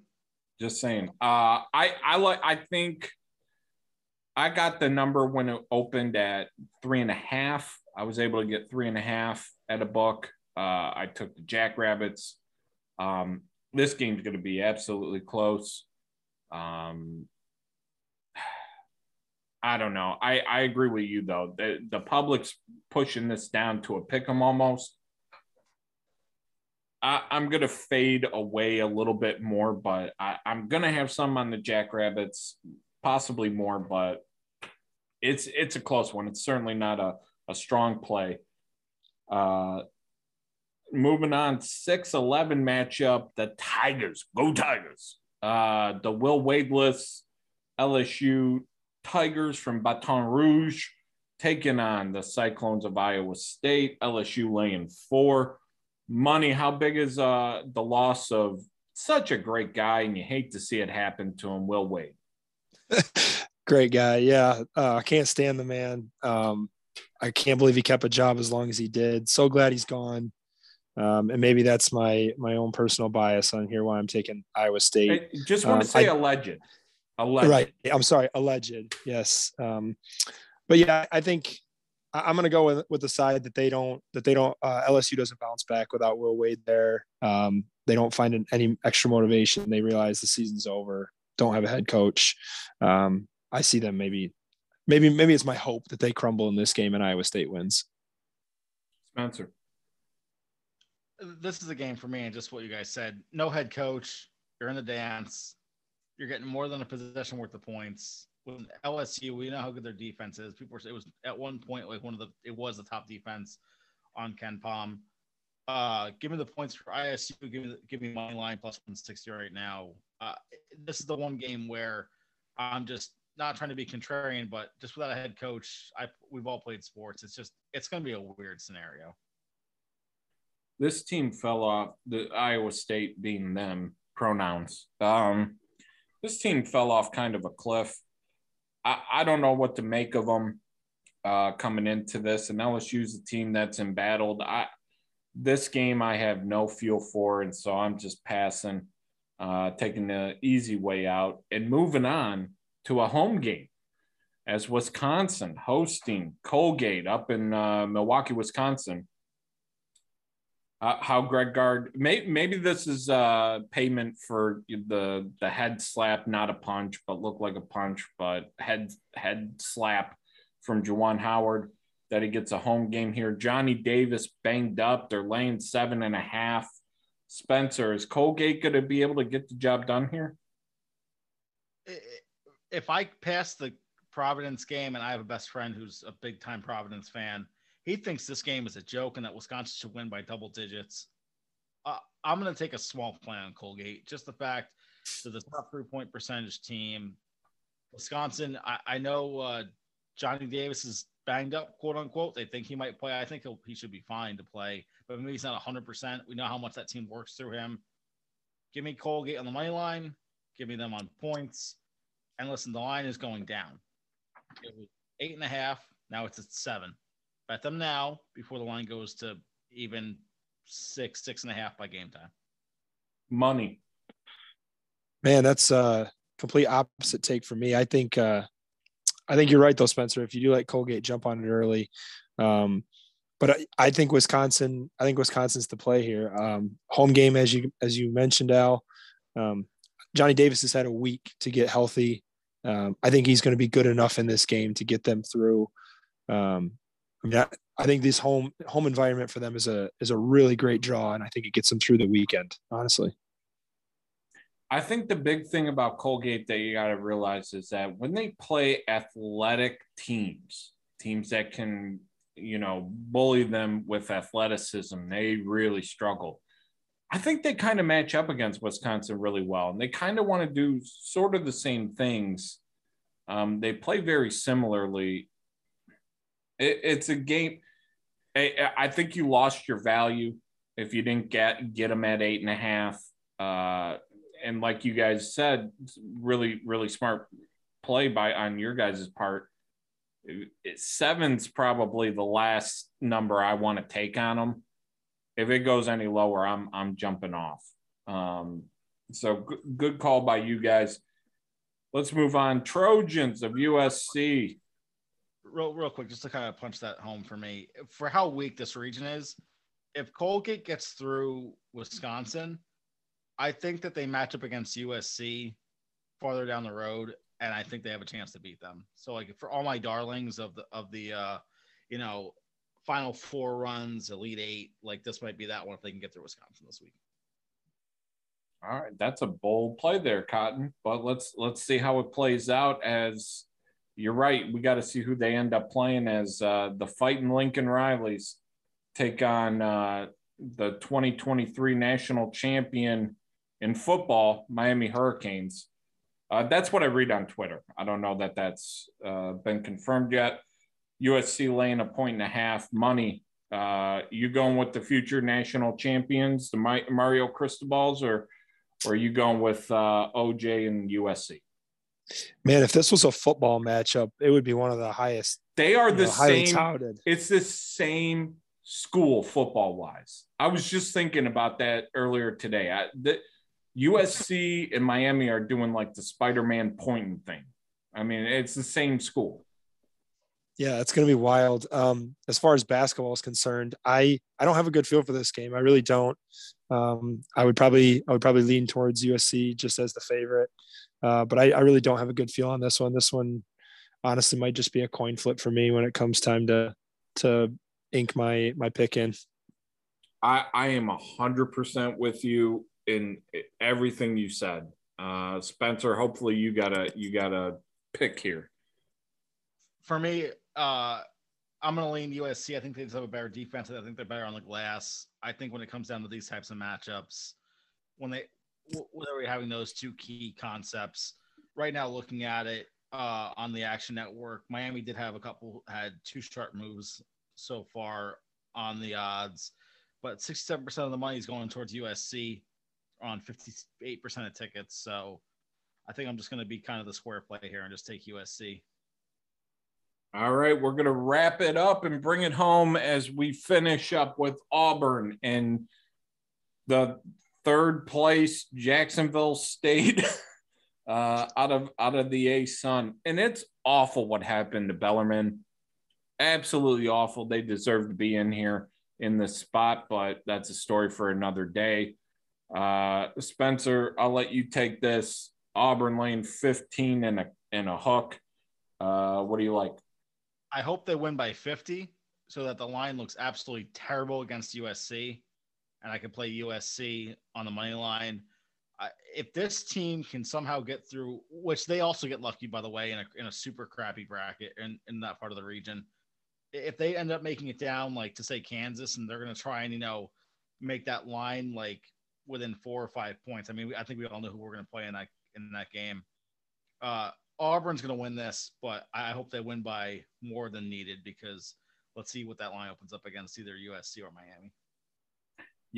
Just saying. Uh, I I like. I think I got the number when it opened at three and a half. I was able to get three and a half at a book. Uh, I took the Jackrabbits. Um, this game's going to be absolutely close. Um, I don't know. I, I agree with you though. The the public's pushing this down to a pick 'em almost. I, I'm gonna fade away a little bit more, but I, I'm gonna have some on the Jackrabbits, possibly more, but it's it's a close one. It's certainly not a, a strong play. Uh, moving on, 6-11 matchup, the Tigers. Go Tigers. Uh, the Will Wadeless LSU Tigers from Baton Rouge taking on the Cyclones of Iowa State. LSU laying four. Money, how big is uh, the loss of such a great guy, and you hate to see it happen to him, Will Wade? great guy. Yeah. Uh, I can't stand the man. Um, I can't believe he kept a job as long as he did. So glad he's gone. Um, and maybe that's my my own personal bias on here why I'm taking Iowa State. I just want to um, say I, alleged. Alleged. Right. I'm sorry. Alleged. Yes. Um, but yeah, I think I'm going to go with, with the side that they don't that they don't uh, LSU doesn't bounce back without Will Wade there. Um, they don't find any extra motivation. They realize the season's over. Don't have a head coach. Um, I see them maybe, maybe maybe it's my hope that they crumble in this game and Iowa State wins. Spencer. This is a game for me, and just what you guys said. No head coach. You're in the dance you're getting more than a possession worth of points. With LSU, we know how good their defense is. People were it was at one point like one of the it was the top defense on KenPom. Uh, give me the points for ISU. Give me give me money line plus one sixty right now. Uh, this is the one game where I'm just not trying to be contrarian, but just without a head coach, I we've all played sports. It's just it's going to be a weird scenario. This team fell off. The Iowa State being them pronouns. Um, this team fell off kind of a cliff. I, I don't know what to make of them uh, coming into this. And LSU's a team that's embattled. I this game I have no feel for, and so I'm just passing, uh, taking the easy way out and moving on to a home game as Wisconsin hosting Colgate up in uh, Milwaukee, Wisconsin. Uh, how Greg Gard may, maybe this is uh payment for the the head slap, not a punch, but look like a punch, but head head slap from Juwan Howard that he gets a home game here. Johnny Davis banged up. They're laying seven and a half. Spencer, is Colgate going to be able to get the job done here? If I pass the Providence game, and I have a best friend who's a big time Providence fan, he thinks this game is a joke and that Wisconsin should win by double digits. Uh, I'm going to take a small play on Colgate. Just the fact that the top three point percentage team, Wisconsin, I, I know uh, Johnny Davis is banged up, quote unquote. They think he might play. I think he should be fine to play, but maybe he's not 100%. We know how much that team works through him. Give me Colgate on the money line. Give me them on points. And listen, the line is going down. It was eight and a half. Now it's at seven. Bet them now before the line goes to even six, six and a half by game time. Money. Man, that's a complete opposite take for me. I think uh I think you're right though, Spencer. If you do like Colgate, jump on it early. Um, but I, I, think Wisconsin. I think Wisconsin's the play here. Um, home game, as you as you mentioned, Al. Um, Johnny Davis has had a week to get healthy. Um, I think he's going to be good enough in this game to get them through. Um, I, I, think this home home environment for them is a is a really great draw, and I think it gets them through the weekend. Honestly, I think the big thing about Colgate that you got to realize is that when they play athletic teams, teams that can you know bully them with athleticism, they really struggle. I think they kind of match up against Wisconsin really well, and they kind of want to do sort of the same things. Um, they play very similarly. It, it's a game. I, I, think you lost your value if you didn't get get them at eight and a half. Uh, and like you guys said, really really smart play by on your guys' part. It, seven's probably the last number I want to take on them if it goes any lower, I'm I'm jumping off. Um, so g- good call by you guys. Let's move on. Trojans of USC. Real, real quick, just to kind of punch that home for me, for how weak this region is, if Colgate gets through Wisconsin, I think that they match up against USC farther down the road, and I think they have a chance to beat them. So, like for all my darlings of the of the, uh, you know, final four runs, elite eight. Like this might be that one if they can get through Wisconsin this week. All right, that's a bold play there, Cotton. But let's let's see how it plays out. As you're right, we got to see who they end up playing as uh, the fighting Lincoln Rileys take on uh, the 2023 national champion in football, Miami Hurricanes. Uh, that's what I read on Twitter. I don't know that that's uh, been confirmed yet. USC laying a point and a half money. Uh, you going with the future national champions, the Mario Cristobal's, or, or are you going with uh, OJ and USC? Man, if this was a football matchup, it would be one of the highest. They are the know, same. Touted. It's the same school football wise. I was just thinking about that earlier today. I, the, USC and Miami are doing like the Spider-Man pointing thing. I mean, it's the same school. Yeah, it's going to be wild. Um, as far as basketball is concerned, I I don't have a good feel for this game. I really don't. Um, I would probably I would probably lean towards USC just as the favorite, uh, but I, I really don't have a good feel on this one. This one, honestly, might just be a coin flip for me when it comes time to to ink my my pick in. I I am a hundred percent with you in everything you said, uh, Spencer. Hopefully, you got a you got a pick here. For me, uh, I'm going to lean USC. I think they just have a better defense. I think they're better on the glass. I think when it comes down to these types of matchups, when they whether we're having those two key concepts, right now looking at it uh, on the Action Network, Miami did have a couple had two sharp moves so far on the odds, but 67% of the money is going towards USC on 58% of tickets. So I think I'm just going to be kind of the square play here and just take USC. All right, we're going to wrap it up and bring it home as we finish up with Auburn and the third place Jacksonville State uh, out of out of the A Sun, and it's awful what happened to Bellarmine. Absolutely awful. They deserve to be in here. in this spot, but that's a story for another day. Uh, Spencer, I'll let you take this. Auburn lane 15 and a and a hook. Uh, what do you like? I hope they win by 50 so that the line looks absolutely terrible against USC and I can play USC on the money line. I, if this team can somehow get through, which they also get lucky, by the way, in a, in a super crappy bracket in, in that part of the region, if they end up making it down, like to say Kansas, and they're going to try and, you know, make that line like within four or five points. I mean, I think we all know who we're going to play in that, in that game. Uh, Auburn's going to win this, but I hope they win by more than needed because let's see what that line opens up against either USC or Miami.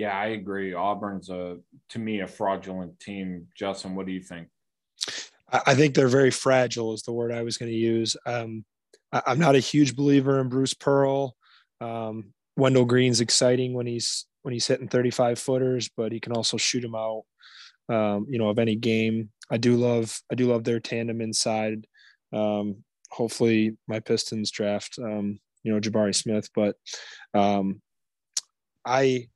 Yeah, I agree. Auburn's a to me a fraudulent team. Justin, what do you think? I think they're very fragile. Is the word I was going to use. Um, I, am not a huge believer in Bruce Pearl. Um, Wendell Green's exciting when he's when he's hitting 35 footers, but he can also shoot them out. Um, you know, of any game. I do love I do love their tandem inside. Um, hopefully, my Pistons draft um, you know Jabari Smith, but um, I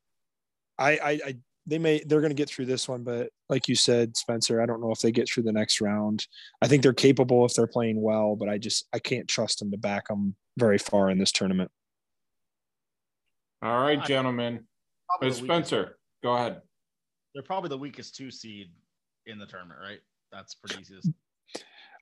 I, I, I they may they're going to get through this one, but like you said, Spencer, I don't know if they get through the next round. I think they're capable if they're playing well, but I just I can't trust them to back them very far in this tournament. All right, gentlemen. Spencer, go ahead. They're probably the weakest two seed in the tournament, right? That's pretty easy.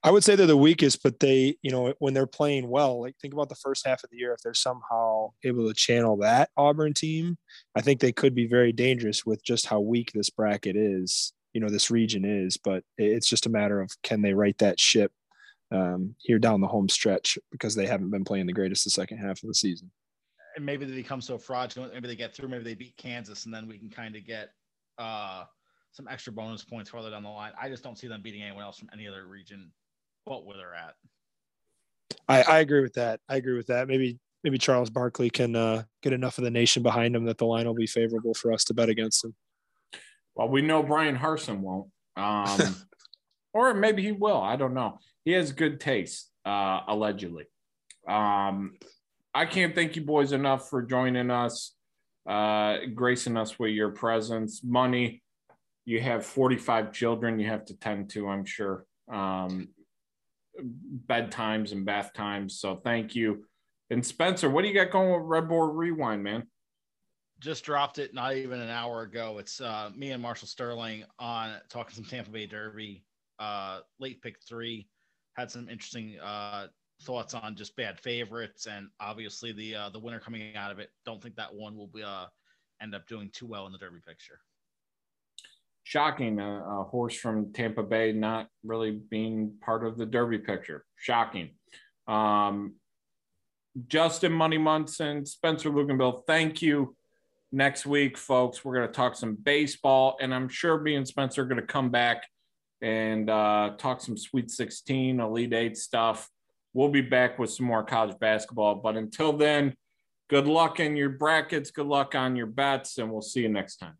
I would say they're the weakest, but they, you know, when they're playing well, like think about the first half of the year, if they're somehow able to channel that Auburn team, I think they could be very dangerous with just how weak this bracket is, you know, this region is. But it's just a matter of can they right that ship um, here down the home stretch because they haven't been playing the greatest the second half of the season. And maybe they become so fraudulent. Maybe they get through. Maybe they beat Kansas, and then we can kind of get uh, some extra bonus points further down the line. I just don't see them beating anyone else from any other region what where they're at. I, I agree with that. I agree with that. Maybe maybe Charles Barkley can uh, get enough of the nation behind him that the line will be favorable for us to bet against him. Well, we know Bryan Harsin won't, um, or maybe he will. I don't know. He has good taste, uh, allegedly. Um, I can't thank you boys enough for joining us, uh, gracing us with your presence. Money, you have 45 children you have to tend to, I'm sure. Um, bedtimes and bath times. So thank you. And Spencer, what do you got going with Red Bull Rewind, man? Just dropped it not even an hour ago. It's uh, me and Marshall Sterling on talking some Tampa Bay Derby. Uh, late pick three had some interesting uh, thoughts on just bad favorites and obviously the uh, the winner coming out of it. Don't think that one will be uh, end up doing too well in the Derby picture shocking a, a, horse from Tampa Bay not really being part of the Derby picture. Shocking. Um, Justin Money Munson, Spencer Luganville, thank you. Next week, folks, we're going to talk some baseball, and I'm sure me and Spencer are going to come back and uh, talk some Sweet 16, Elite Eight stuff. We'll be back with some more college basketball. But until then, good luck in your brackets, good luck on your bets, and we'll see you next time.